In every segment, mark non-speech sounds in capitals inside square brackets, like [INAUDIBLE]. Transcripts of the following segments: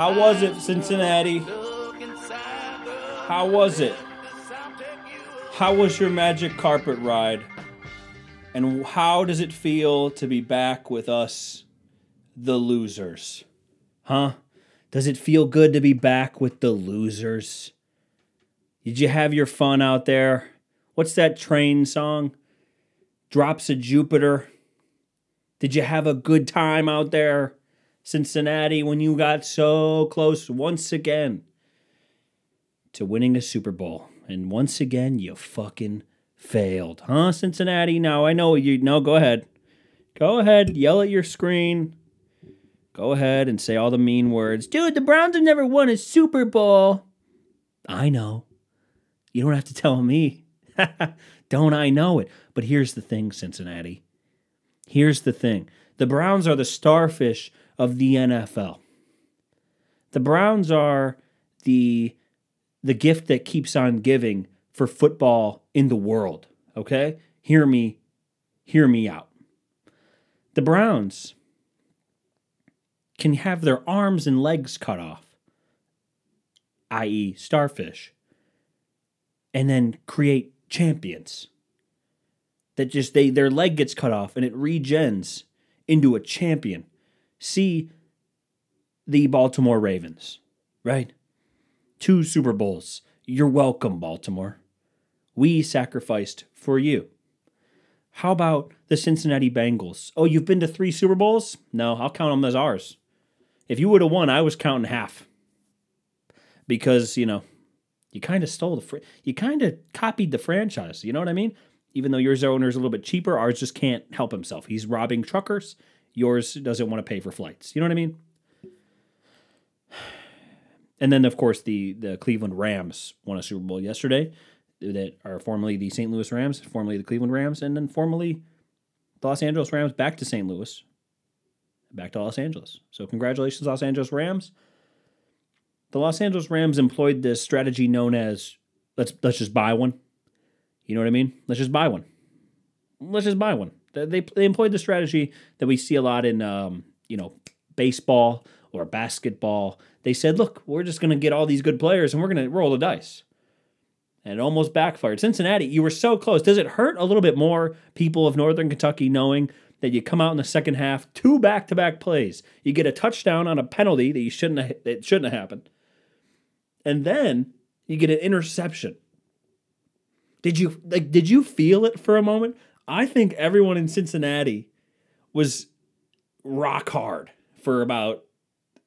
How was it, Cincinnati? How was it? How was your magic carpet ride? And how does it feel to be back with us, the losers? Huh? Does it feel good to be back with the losers? Did you have your fun out there? What's that train song? Drops of Jupiter. Did you have a good time out there, Cincinnati, when you got so close once again to winning a Super Bowl? And once again, you fucking failed, huh, Cincinnati? Now I know you. No, go ahead. Go ahead, yell at your screen. Go ahead and say all the mean words. Dude, the Browns have never won a Super Bowl. I know. You don't have to tell me. [LAUGHS] don't I know it? But here's the thing, Cincinnati. Here's the thing the Browns are the starfish of the NFL. The Browns are the the gift that keeps on giving for football in the world. Okay? Hear me, hear me out. The Browns can have their arms and legs cut off, i.e., starfish, and then create champions. That just they their leg gets cut off and it regens into a champion. See the Baltimore Ravens, right? Two Super Bowls. You're welcome, Baltimore. We sacrificed for you. How about the Cincinnati Bengals? Oh, you've been to three Super Bowls? No, I'll count them as ours. If you would have won, I was counting half. Because, you know, you kind of stole the, fr- you kind of copied the franchise. You know what I mean? Even though yours owner's a little bit cheaper, ours just can't help himself. He's robbing truckers. Yours doesn't want to pay for flights. You know what I mean? [SIGHS] And then, of course, the the Cleveland Rams won a Super Bowl yesterday. That are formerly the St. Louis Rams, formerly the Cleveland Rams, and then formerly the Los Angeles Rams back to St. Louis, back to Los Angeles. So, congratulations, Los Angeles Rams. The Los Angeles Rams employed this strategy known as let's let's just buy one. You know what I mean? Let's just buy one. Let's just buy one. They they, employed the strategy that we see a lot in um, you know baseball or basketball. They said, look, we're just going to get all these good players and we're going to roll the dice. And it almost backfired. Cincinnati, you were so close. Does it hurt a little bit more, people of Northern Kentucky, knowing that you come out in the second half, two back-to-back plays, you get a touchdown on a penalty that you shouldn't have, that shouldn't have happened, and then you get an interception. Did you like? Did you feel it for a moment? I think everyone in Cincinnati was rock hard for about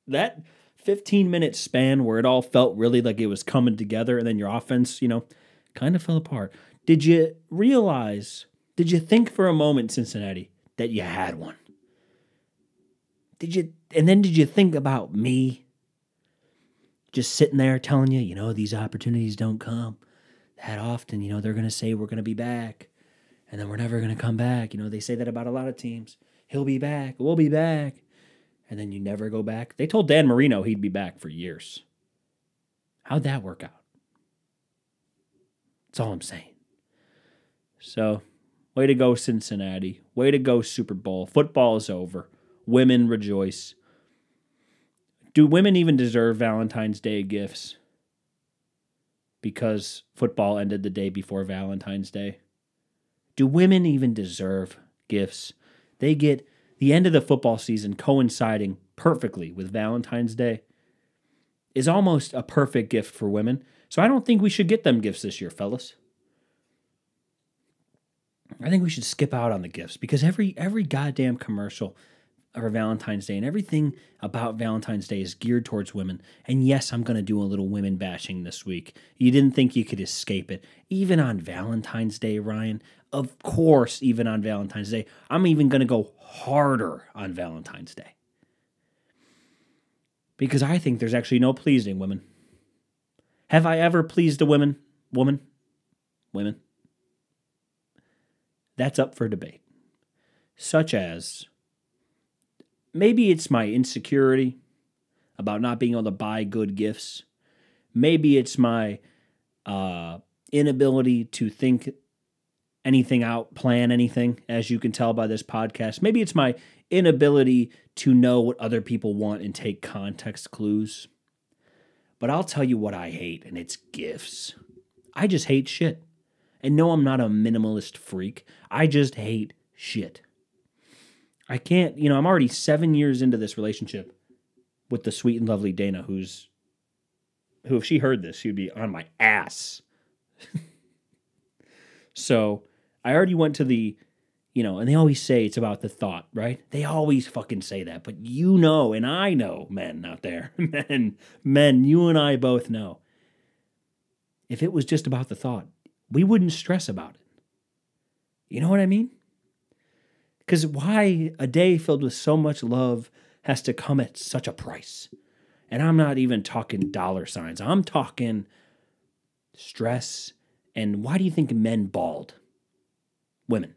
that 15 minute span where it all felt really like it was coming together and then your offense, you know, kind of fell apart. Did you realize, did you think for a moment, Cincinnati, that you had won? Did you, and then did you think about me just sitting there telling you, you know, these opportunities don't come that often. You know, they're going to say we're going to be back and then we're never going to come back. You know, they say that about a lot of teams. He'll be back. We'll be back and then you never go back. They told Dan Marino he'd be back for years. How'd that work out? That's all I'm saying. So, way to go, Cincinnati. Way to go, Super Bowl. Football is over. Women rejoice. Do women even deserve Valentine's Day gifts? Because football ended the day before Valentine's Day. Do women even deserve gifts? They get the end of the football season coinciding perfectly with Valentine's Day is almost a perfect gift for women. So I don't think we should get them gifts this year, fellas. I think we should skip out on the gifts because every every goddamn commercial for Valentine's Day and everything about Valentine's Day is geared towards women. And yes, I'm going to do a little women bashing this week. You didn't think you could escape it. Even on Valentine's Day, Ryan, of course, even on Valentine's Day, I'm even going to go harder on Valentine's Day. Because I think there's actually no pleasing women. Have I ever pleased a woman? Woman? Women? That's up for debate. Such as maybe it's my insecurity about not being able to buy good gifts. Maybe it's my uh, inability to think anything out, plan anything, as you can tell by this podcast. Maybe it's my inability to know what other people want and take context clues. But I'll tell you what I hate, and it's gifts. I just hate shit. And no, I'm not a minimalist freak. I just hate shit. I can't, you know, I'm already seven years into this relationship with the sweet and lovely Dana, who's, who, if she heard this, she'd be on my ass. [LAUGHS] so I already went to the, you know, and they always say it's about the thought, right? They always fucking say that. But you know, and I know, men out there, [LAUGHS] men, men, you and I both know. If it was just about the thought, we wouldn't stress about it. You know what I mean? Because why a day filled with so much love has to come at such a price? And I'm not even talking dollar signs, I'm talking stress. And why do you think men bald? Women,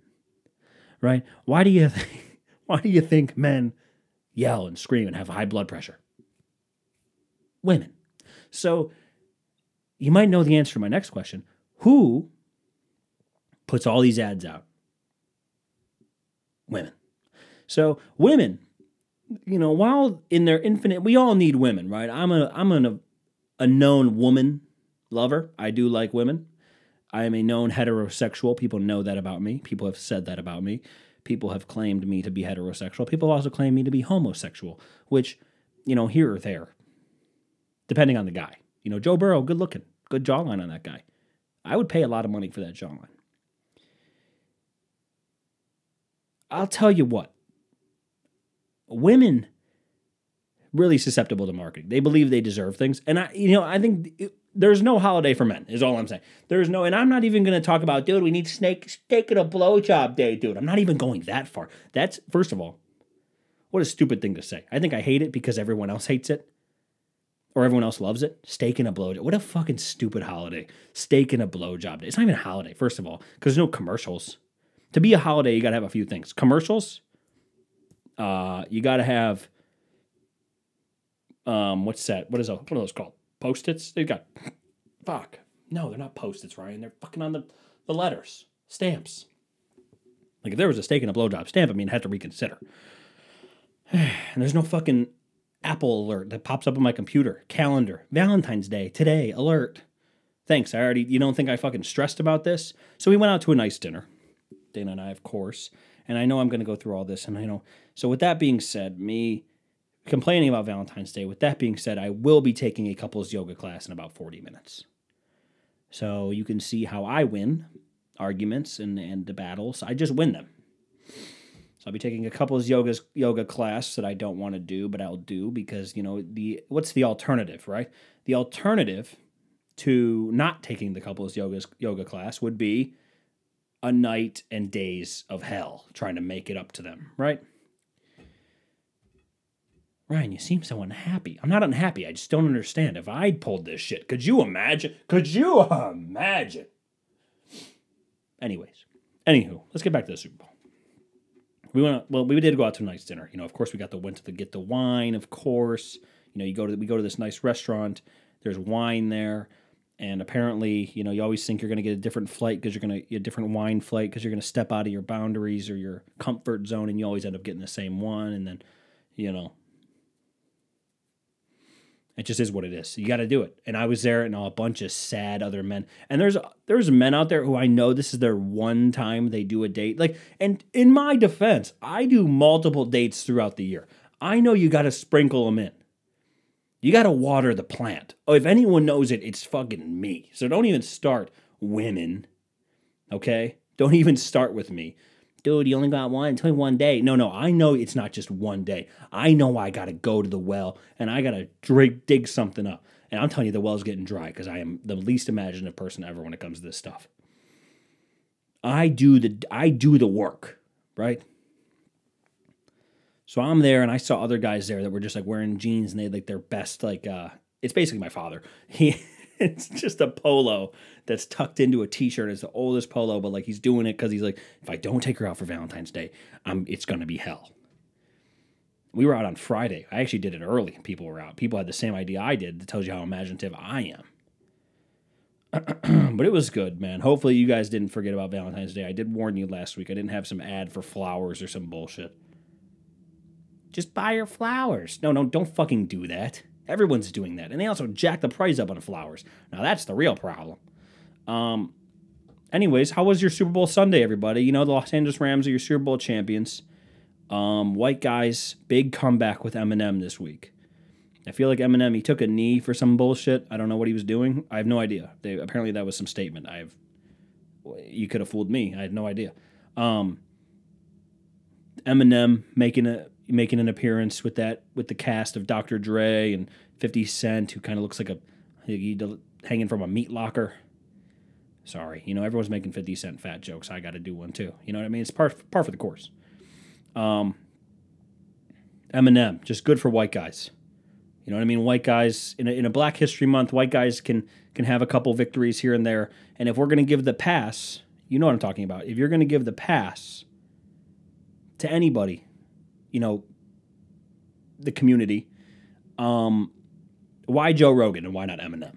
right? Why do you [LAUGHS] think, why do you think men yell and scream and have high blood pressure? Women. So you might know the answer to my next question. Who puts all these ads out? Women. So women, you know, while in their infinite, we all need women, right? I'm a I'm a a known woman lover. I do like women. I am a known heterosexual. People know that about me. People have said that about me. People have claimed me to be heterosexual. People also claim me to be homosexual, which, you know, here or there, depending on the guy. You know, Joe Burrow, good looking, good jawline on that guy. I would pay a lot of money for that jawline. I'll tell you what, women really susceptible to marketing. They believe they deserve things, and I, you know, I think it, there's no holiday for men. Is all I'm saying. There's no, and I'm not even going to talk about, dude. We need snake steak and a blowjob day, dude. I'm not even going that far. That's first of all, what a stupid thing to say. I think I hate it because everyone else hates it. Or everyone else loves it. Steak and a blowjob. What a fucking stupid holiday. Steak and a blowjob day. It's not even a holiday, first of all, because there's no commercials to be a holiday, you got to have a few things. Commercials. Uh, you got to have. Um, what's that? What is that? What are those called? Post-its. They got. Fuck. No, they're not post-its, Ryan. They're fucking on the the letters. Stamps. Like if there was a steak and a blowjob stamp, I mean, I had to reconsider. [SIGHS] and there's no fucking Apple alert that pops up on my computer. Calendar. Valentine's Day. Today. Alert. Thanks. I already. You don't think I fucking stressed about this? So we went out to a nice dinner. Dana and I, of course. And I know I'm going to go through all this. And I know. So, with that being said, me complaining about Valentine's Day, with that being said, I will be taking a couples yoga class in about 40 minutes. So, you can see how I win arguments and, and the battles. I just win them. So I'll be taking a couples yoga yoga class that I don't want to do, but I'll do because you know the what's the alternative, right? The alternative to not taking the couples yoga yoga class would be a night and days of hell trying to make it up to them, right? Ryan, you seem so unhappy. I'm not unhappy. I just don't understand. If I'd pulled this shit, could you imagine? Could you imagine? Anyways, anywho, let's get back to the Super Bowl. We went. Well, we did go out to a nice dinner. You know, of course, we got the went to the get the wine. Of course, you know, you go to we go to this nice restaurant. There's wine there and apparently you know you always think you're going to get a different flight because you're going to get a different wine flight because you're going to step out of your boundaries or your comfort zone and you always end up getting the same one. And then you know it just is what it is. You got to do it. And i was there and a bunch of sad other men. And there's there's men out there who i know this is their one time they do a date. Like and in my defense i do multiple dates throughout the year. I know you got to sprinkle them in you got to water the plant. Oh, if anyone knows it, it's fucking me. So don't even start women. Okay? Don't [LAUGHS] even start with me. Dude, you only got one, it's only one day. No, no, I know it's not just one day. I know I got to go to the well and I got to dig, dig something up. And I'm telling you, the well's getting dry because I am the least imaginative person ever when it comes to this stuff. I do the I do the work, right? So I'm there and I saw other guys there that were just like wearing jeans and they had like their best like uh it's basically my father. [LAUGHS] He it's just a polo that's tucked into a t-shirt. It's the oldest polo, but like he's doing it because he's like, if I don't take her out for Valentine's Day, I'm it's gonna be hell. We were out on Friday. I actually did it early. People were out. People had the same idea I did. That tells you how imaginative I am. [CLEARS THROAT] but it was good, man. Hopefully, you guys didn't forget about Valentine's Day. I did warn you last week. I didn't have some ad for flowers or some bullshit. Just buy your flowers. No, no, don't fucking do that. Everyone's doing that. And they also jack the price up on flowers. Now, that's the real problem. Um, anyways, how was your Super Bowl Sunday, everybody? You know, the Los Angeles Rams are your Super Bowl champions. Um, white guys, big comeback with Eminem this week. I feel like Eminem, he took a knee for some bullshit. I don't know what he was doing. I have no idea. They, apparently, that was some statement. I've, you could have fooled me. I had no idea. Um, Eminem making a making an appearance with that with the cast of Dr. Dre and 50 Cent, who kind of looks like a he, hanging from a meat locker. Sorry, you know everyone's making 50 Cent fat jokes. I got to do one too. You know what I mean? It's par par for the course. Um, Eminem, just good for white guys. You know what I mean? White guys in a, in a Black History Month, white guys can can have a couple victories here and there. And if we're going to give the pass, you know what I'm talking about. If you're going to give the pass to anybody, you know, the community, um, why Joe Rogan and why not Eminem?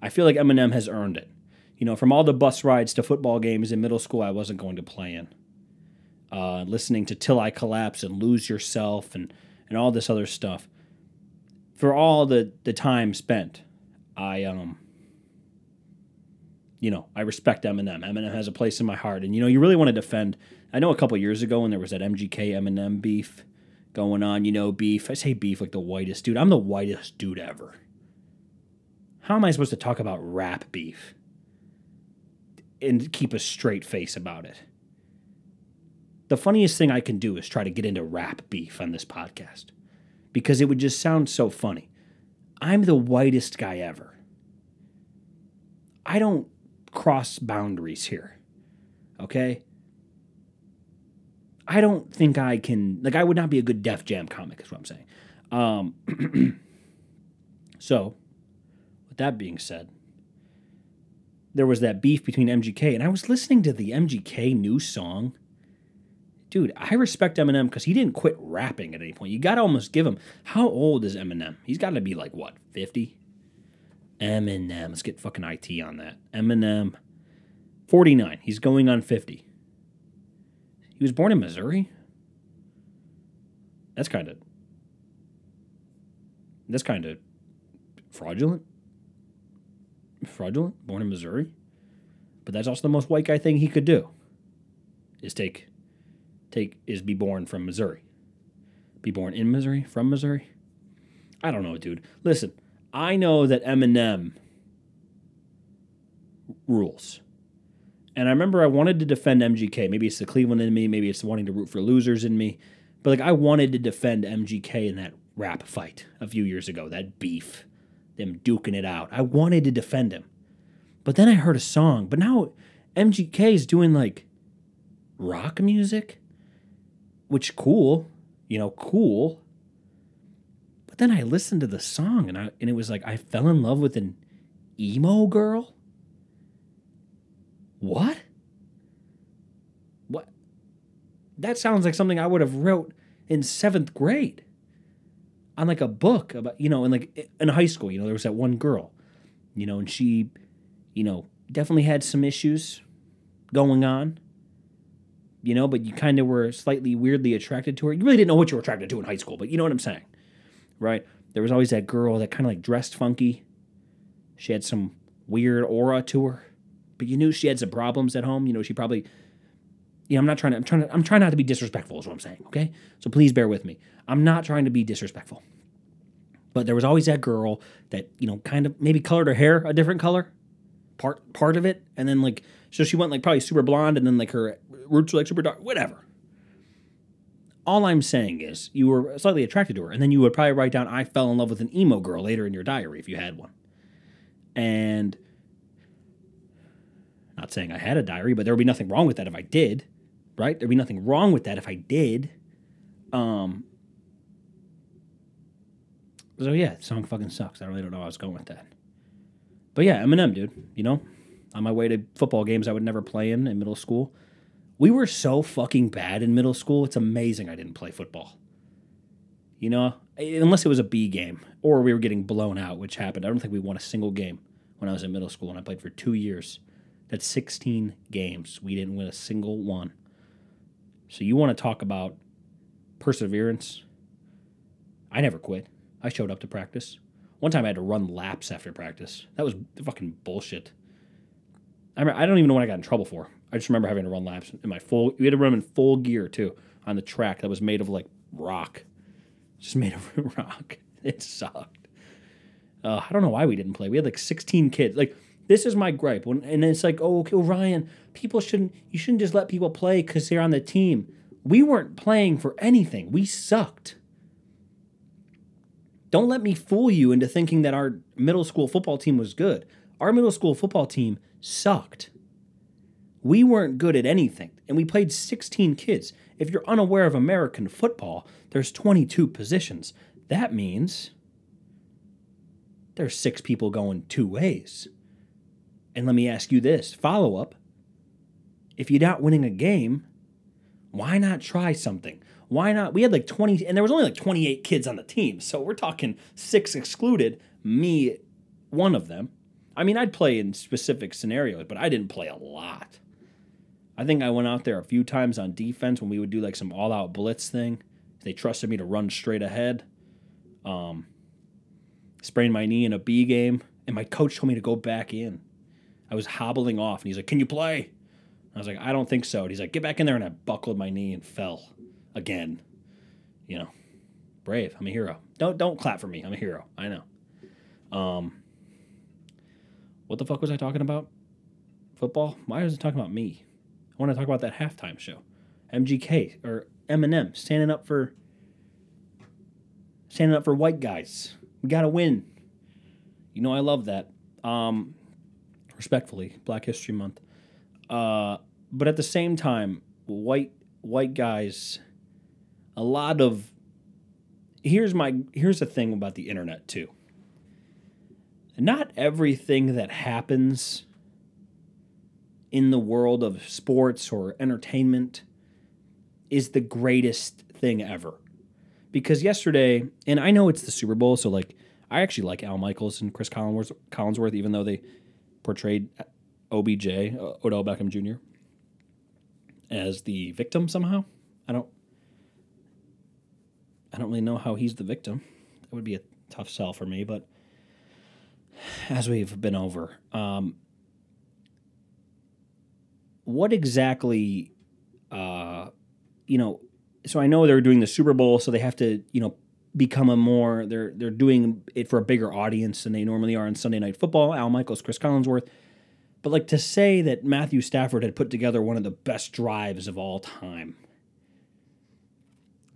I feel like Eminem has earned it. You know, from all the bus rides to football games in middle school, I wasn't going to play in. Uh, listening to Till I Collapse and Lose Yourself and, and all this other stuff for all the the time spent, I um you know, I respect Eminem. Eminem has a place in my heart. And you know, you really want to defend I know a couple years ago when there was that MGK Eminem beef going on, you know, beef. I say beef like the whitest dude. I'm the whitest dude ever. How am I supposed to talk about rap beef and keep a straight face about it? The funniest thing I can do is try to get into rap beef on this podcast because it would just sound so funny. I'm the whitest guy ever. I don't cross boundaries here. Okay? I don't think I can like I would not be a good Def Jam comic is what I'm saying. Um [CLEARS THROAT] so with that being said, there was that beef between MGK and I was listening to the MGK new song dude, I respect Eminem because he didn't quit rapping at any point. You got to almost give him. How old is Eminem? He's got to be like, what, 50? Eminem. Let's get fucking IT on that. Eminem, 49. He's going on 50. He was born in Missouri? That's kind of. That's kind of fraudulent. Fraudulent? Born in Missouri? But that's also the most white guy thing he could do. Is take take is be born from Missouri. Be born in Missouri, from Missouri? I don't know, dude. Listen, I know that Eminem rules. And I remember I wanted to defend MGK. Maybe it's the Cleveland in me, maybe it's wanting to root for losers in me. But like I wanted to defend MGK in that rap fight a few years ago, that beef, them duking it out. I wanted to defend him. But then I heard a song. But now MGK is doing like rock music which cool, you know, cool. But then I listened to the song and I and it was like I fell in love with an emo girl. What? What? That sounds like something I would have wrote in seventh grade on like a book about you know in like in high school you know there was that one girl you know and she you know definitely had some issues going on you know, but you kind of were slightly weirdly attracted to her. You really didn't know what you were attracted to in high school, but you know what I'm saying, right? There was always that girl that kind of like dressed funky. She had some weird aura to her, but you knew she had some problems at home. You know, she probably, you know, I'm not trying to, I'm trying to, I'm trying not to be disrespectful, is what I'm saying, okay? So please bear with me. I'm not trying to be disrespectful. But there was always that girl that, you know, kind of maybe colored her hair a different color, part part of it, and then like so she went like probably super blonde, and then like her roots were like super dark, whatever. All I'm saying is you were slightly attracted to her, and then you would probably write down, "I fell in love with an emo girl" later in your diary if you had one. And not saying I had a diary, but there would be nothing wrong with that if I did, right? There'd be nothing wrong with that if I did. Um. So yeah, song fucking sucks. I really don't know how I was going with that. But yeah, Eminem, dude. You know, on my way to football games I would never play in in middle school. We were so fucking bad in middle school. It's amazing I didn't play football. You know, unless it was a B game or we were getting blown out, which happened. I don't think we won a single game. when I was in middle school and I played for two years. That's 16 games. We didn't win a single one. So you want to talk about perseverance? I never quit. I showed up to practice. One time I had to run laps after practice. That was fucking bullshit. I, I don't even know what I got in trouble for. I just remember having to run laps in my full. We had to run in full gear too on the track that was made of like rock, just made of [LAUGHS] rock. It sucked. Uh, I don't know why we didn't play. We had like 16 kids. Like this is my gripe. When and it's like, oh, okay, Ryan, people shouldn't. You shouldn't just let people play because they're on the team. We weren't playing for anything. We sucked. Don't let me fool you into thinking that our middle school football team was good. Our middle school football team sucked. We weren't good at anything, and we played 16 kids. If you're unaware of American football, there's 22 positions. That means there's six people going two ways. And let me ask you this follow up. If you're not winning a game, why not try something? Why not? We had like 20, and there was only like 28 kids on the team. So we're talking six excluded, me, one of them. I mean, I'd play in specific scenarios, but I didn't play a lot. I think I went out there a few times on defense when we would do like some all out blitz thing. They trusted me to run straight ahead. Um, sprained my knee in a B game, and my coach told me to go back in. I was hobbling off, and he's like, Can you play? I was like, I don't think so. And he's like, Get back in there. And I buckled my knee and fell again. You know, brave. I'm a hero. Don't don't clap for me. I'm a hero. I know. Um, what the fuck was I talking about? Football? Why was I talking about me? I want to talk about that halftime show. MGK or Eminem standing up for standing up for white guys. We got to win. You know I love that. Um, respectfully, Black History Month. Uh, but at the same time, white white guys a lot of here's my here's the thing about the internet too. Not everything that happens in the world of sports or entertainment is the greatest thing ever. Because yesterday, and I know it's the Super Bowl, so like I actually like Al Michaels and Chris Collinsworth, Collinsworth even though they portrayed OBJ, uh, Odell Beckham Jr., as the victim somehow. I don't I don't really know how he's the victim. That would be a tough sell for me, but as we've been over, um, what exactly, uh, you know, so I know they're doing the Super Bowl, so they have to, you know, become a more they're they're doing it for a bigger audience than they normally are on Sunday Night Football. Al Michaels, Chris Collinsworth, but like to say that Matthew Stafford had put together one of the best drives of all time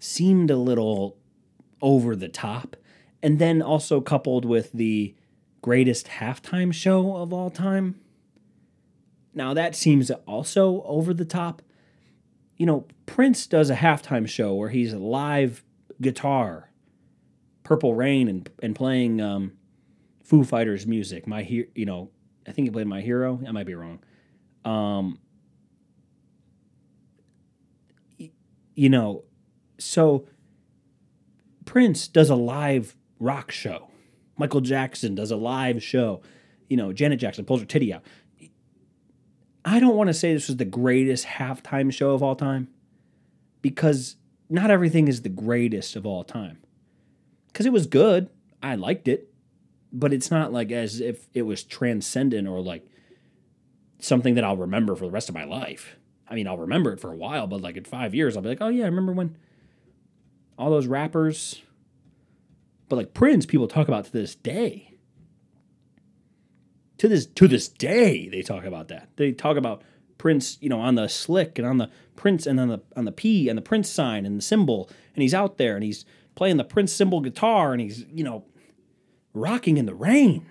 seemed a little over the top. And then also coupled with the greatest halftime show of all time. Now, that seems also over the top. You know, Prince does a halftime show where he's live guitar, Purple Rain, and, and playing um, Foo Fighters music. My, he- you know, I think he played My Hero. I might be wrong. Um, you know, so Prince does a live rock show. Michael Jackson does a live show. You know, Janet Jackson pulls her titty out. I don't want to say this was the greatest halftime show of all time because not everything is the greatest of all time. Because it was good. I liked it. But it's not like as if it was transcendent or like something that I'll remember for the rest of my life. I mean, I'll remember it for a while, but like in five years, I'll be like, oh yeah, I remember when all those rappers. But like Prince, people talk about to this day. To this to this day, they talk about that. They talk about Prince, you know, on the slick and on the Prince and on the on the P and the Prince sign and the symbol, and he's out there and he's playing the Prince symbol guitar and he's, you know, rocking in the rain.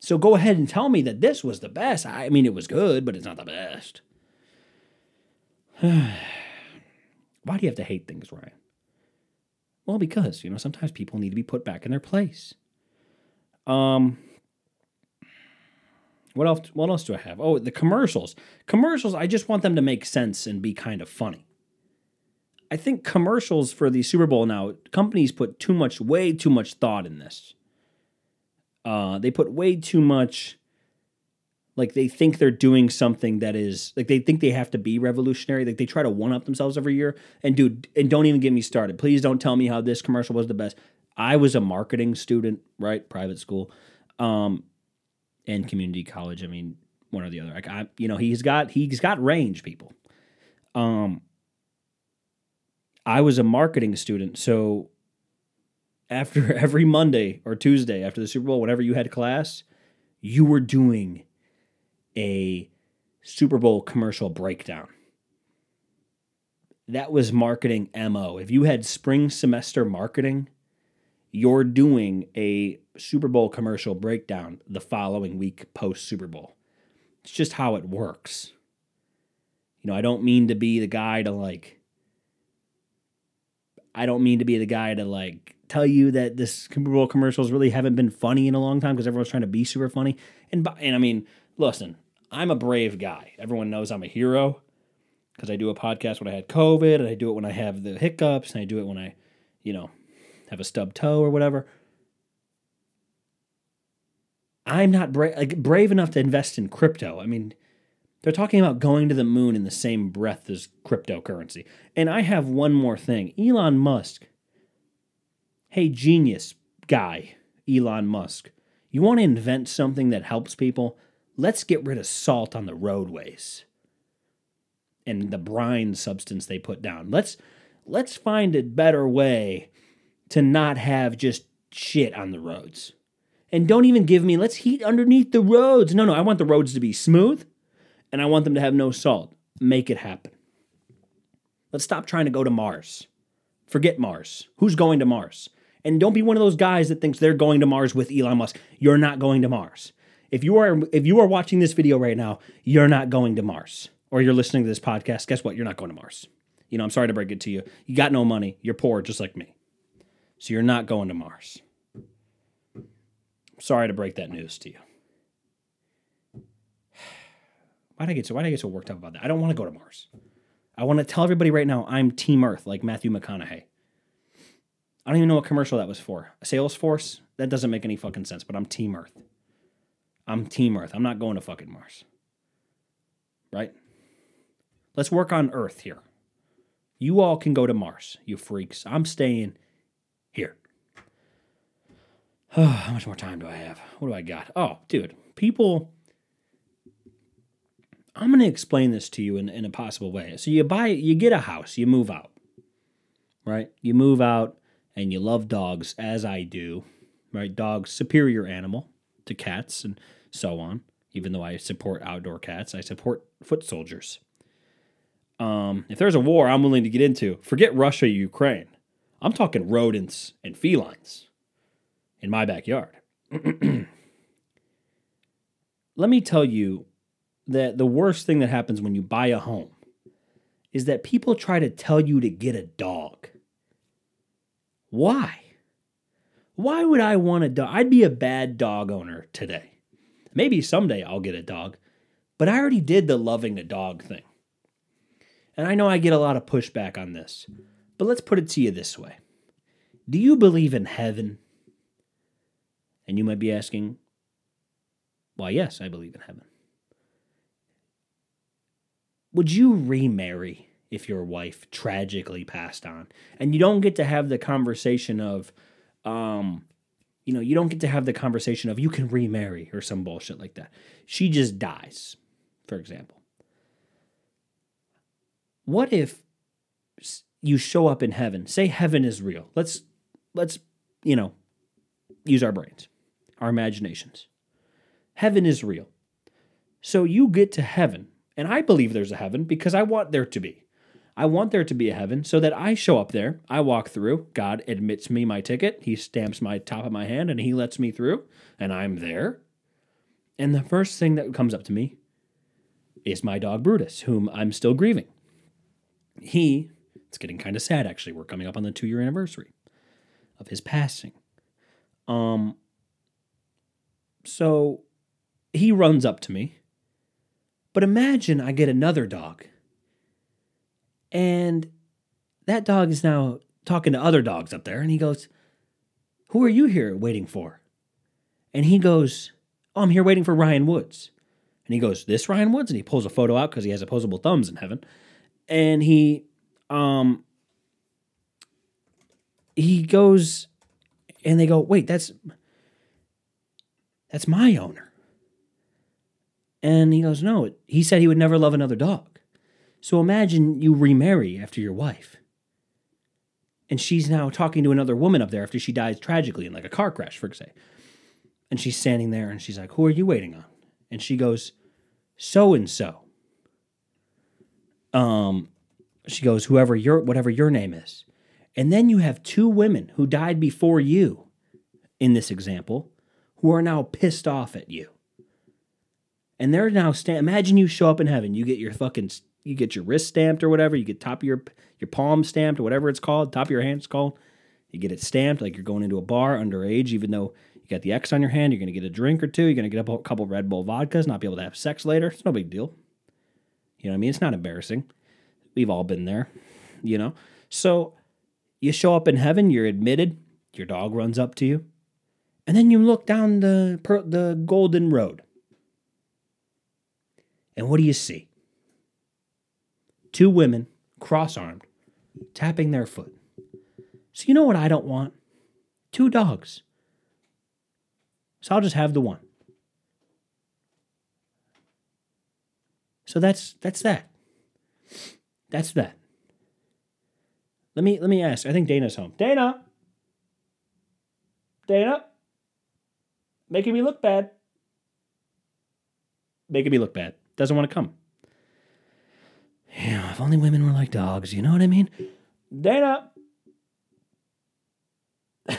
So go ahead and tell me that this was the best. I mean, it was good, but it's not the best. [SIGHS] Why do you have to hate things, Ryan? Well, because, you know, sometimes people need to be put back in their place. Um what else what else do I have? Oh, the commercials. Commercials, I just want them to make sense and be kind of funny. I think commercials for the Super Bowl now, companies put too much way too much thought in this. Uh, they put way too much. Like they think they're doing something that is like they think they have to be revolutionary. Like they try to one up themselves every year. And dude, and don't even get me started. Please don't tell me how this commercial was the best. I was a marketing student, right? Private school, um, and community college. I mean, one or the other. Like I, you know, he's got he's got range, people. Um, I was a marketing student, so after [LAUGHS] every Monday or Tuesday after the Super Bowl, whenever you had class, you were doing a Super Bowl commercial breakdown. That was marketing MO. If you had spring semester marketing, you're doing a Super Bowl commercial breakdown the following week post Super Bowl. It's just how it works. You know, I don't mean to be the guy to like I don't mean to be the guy to like tell you that this Super Bowl commercials really haven't been funny in a long time because everyone's trying to be super funny. And and I mean, listen, I'm a brave guy. Everyone knows I'm a hero because I do a podcast when I had COVID, and I do it when I have the hiccups, and I do it when I, you know, have a stub toe or whatever. I'm not brave like brave enough to invest in crypto. I mean, they're talking about going to the moon in the same breath as cryptocurrency. And I have one more thing. Elon Musk. Hey, genius guy, Elon Musk. You want to invent something that helps people? Let's get rid of salt on the roadways and the brine substance they put down. Let's let's find a better way to not have just shit on the roads. And don't even give me let's heat underneath the roads. No, no, I want the roads to be smooth and I want them to have no salt. Make it happen. Let's stop trying to go to Mars. Forget Mars. Who's going to Mars? And don't be one of those guys that thinks they're going to Mars with Elon Musk. You're not going to Mars. If you are if you are watching this video right now, you're not going to Mars. Or you're listening to this podcast, guess what? You're not going to Mars. You know, I'm sorry to break it to you. You got no money. You're poor just like me. So you're not going to Mars. sorry to break that news to you. Why'd I get so why'd I get so worked up about that? I don't want to go to Mars. I want to tell everybody right now I'm Team Earth, like Matthew McConaughey. I don't even know what commercial that was for. Salesforce? That doesn't make any fucking sense, but I'm Team Earth. I'm Team Earth. I'm not going to fucking Mars. Right? Let's work on Earth here. You all can go to Mars, you freaks. I'm staying here. [SIGHS] how much more time do I have? What do I got? Oh, dude, people I'm going to explain this to you in, in a possible way. So you buy, you get a house, you move out, right? You move out and you love dogs, as I do, right? Dogs, superior animal to cats and so on. Even though I support outdoor cats, I support foot soldiers. Um, if there's a war I'm willing to get into, forget Russia, Ukraine. I'm talking rodents and felines in my backyard. [CLEARS THROAT] Let me tell you that the worst thing that happens when you buy a home is that people try to tell you to get a dog. Why? Why would I want a dog? I'd be a bad dog owner today. Maybe someday I'll get a dog, but I already did the loving a dog thing. And I know I get a lot of pushback on this, but let's put it to you this way Do you believe in heaven? And you might be asking, why, yes, I believe in heaven would you remarry if your wife tragically passed on? And you don't get to have the conversation of, um, you know, you don't get to have the conversation of you can remarry or some bullshit like that. She just dies, for example. What if you show up in heaven? Say heaven is real. Let's let's, you know, use our brains, our imaginations. Heaven is real. So you get to heaven and I believe there's a heaven because I want there to be. I want there to be a heaven so that I show up there, I walk through, God admits me my ticket, He stamps my top of my hand, and He lets me through, and I'm there. And the first thing that comes up to me is my dog Brutus, whom I'm still grieving. He, it's getting kind of sad actually. We're coming up on the two year anniversary of his passing. Um, so he runs up to me but imagine I get another dog. And that dog is now talking to other dogs up there. And he goes, Who are you here waiting for? And he goes, Oh, I'm here waiting for Ryan Woods. And he goes, This Ryan Woods? And he pulls a photo out because he has opposable thumbs in heaven. And he um he goes and they go, Wait, that's that's my owner. And he goes, No, he said he would never love another dog. So imagine you remarry after your wife. And she's now talking to another woman up there after she dies tragically in like a car crash, for example. And she's standing there and she's like, Who are you waiting on? And she goes, So and so. Um, she goes, Whoever your whatever your name is. And then you have two women who died before you in this example who are now pissed off at you. And they're now sta- imagine you show up in heaven, you get your fucking you get your wrist stamped or whatever, you get top of your your palm stamped or whatever it's called, top of your hand's called. You get it stamped like you're going into a bar underage, even though you got the X on your hand, you're gonna get a drink or two, you're gonna get a couple Red Bull vodkas, not be able to have sex later. It's no big deal. You know what I mean? It's not embarrassing. We've all been there, you know? So you show up in heaven, you're admitted, your dog runs up to you, and then you look down the, the golden road. And what do you see? Two women, cross armed, tapping their foot. So, you know what I don't want? Two dogs. So, I'll just have the one. So that's that's that. That's that. Let me let me ask. I think Dana's home. Dana. Dana. Making me look bad. Making me look bad. Doesn't want to come. Yeah, if only women were like dogs, you know what I mean? Dana. [LAUGHS] I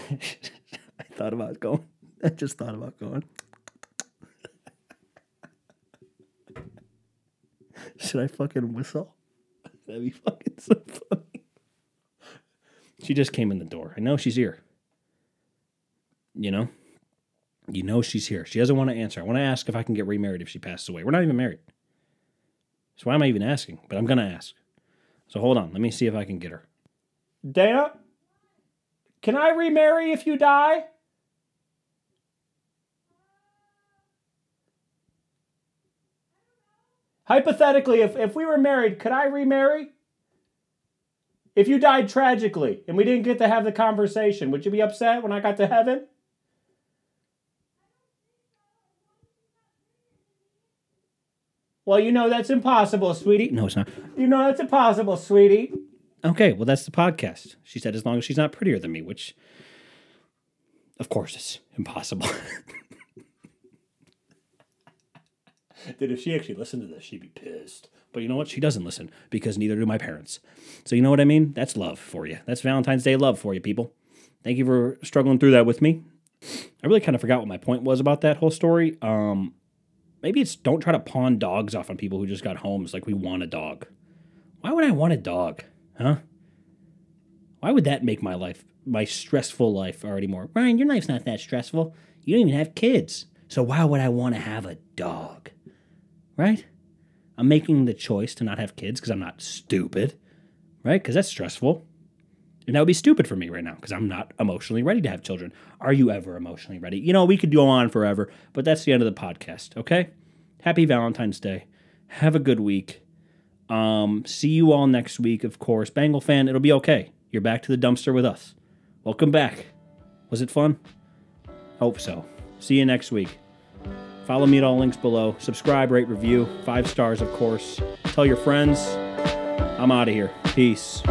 thought about going. I just thought about going. [LAUGHS] Should I fucking whistle? [LAUGHS] That'd be fucking so funny. She just came in the door. I know she's here. You know? You know she's here. She doesn't want to answer. I want to ask if I can get remarried if she passes away. We're not even married. So why am I even asking? But I'm going to ask. So hold on. Let me see if I can get her. Dana? Can I remarry if you die? Hypothetically, if, if we were married, could I remarry? If you died tragically and we didn't get to have the conversation, would you be upset when I got to heaven? Well, you know that's impossible, sweetie. No, it's not. You know that's impossible, sweetie. Okay, well, that's the podcast. She said as long as she's not prettier than me, which, of course, is impossible. [LAUGHS] that if she actually listened to this, she'd be pissed. But you know what? She doesn't listen because neither do my parents. So you know what I mean? That's love for you. That's Valentine's Day love for you, people. Thank you for struggling through that with me. I really kind of forgot what my point was about that whole story. Um, maybe it's don't try to pawn dogs off on people who just got homes like we want a dog. Why would I want a dog? Huh? Why would that make my life, my stressful life, already more? Ryan, your life's not that stressful. You don't even have kids. So why would I want to have a dog? Right? I'm making the choice to not have kids because I'm not stupid, right? Because that's stressful. And that would be stupid for me right now because I'm not emotionally ready to have children. Are you ever emotionally ready? You know, we could go on forever, but that's the end of the podcast, okay? Happy Valentine's Day. Have a good week. Um, see you all next week, of course. Bengal fan, it'll be okay. You're back to the dumpster with us. Welcome back. Was it fun? Hope so. See you next week. Follow me at all links below. Subscribe, rate, review. Five stars, of course. Tell your friends. I'm out of here. Peace.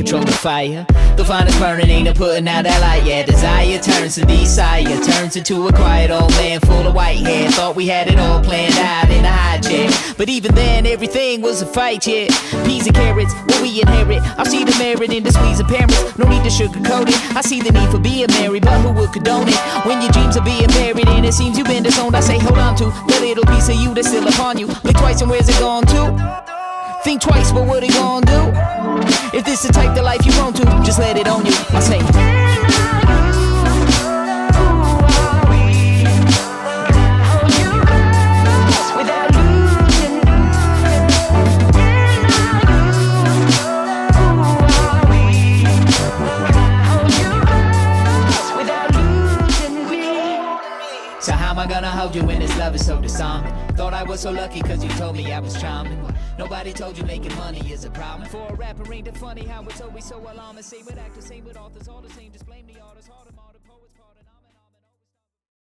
Control the fire. The finest burning ain't a putting out that light. Yeah, desire turns to desire, turns into a quiet old man full of white hair. Thought we had it all planned out in a chair. But even then, everything was a fight, yeah. Peas and carrots, what we inherit. I see the merit in the squeeze of parents. No need to sugarcoat it. I see the need for being married, but who would condone it? When your dreams are being buried and it seems you've been disowned, I say hold on to the little piece of you that's still upon you. Blink twice and where's it gone to? Think twice, but what it gonna do? If this the type of life you want to, just let it on you. I say. So how am I gonna hold you when this love is so disarming? Thought I was so lucky cause you told me I was charming. Nobody told you making money is a problem. For a rapper ain't it funny how it's always so alarming. Same with actors, same with authors, all the same, just blame the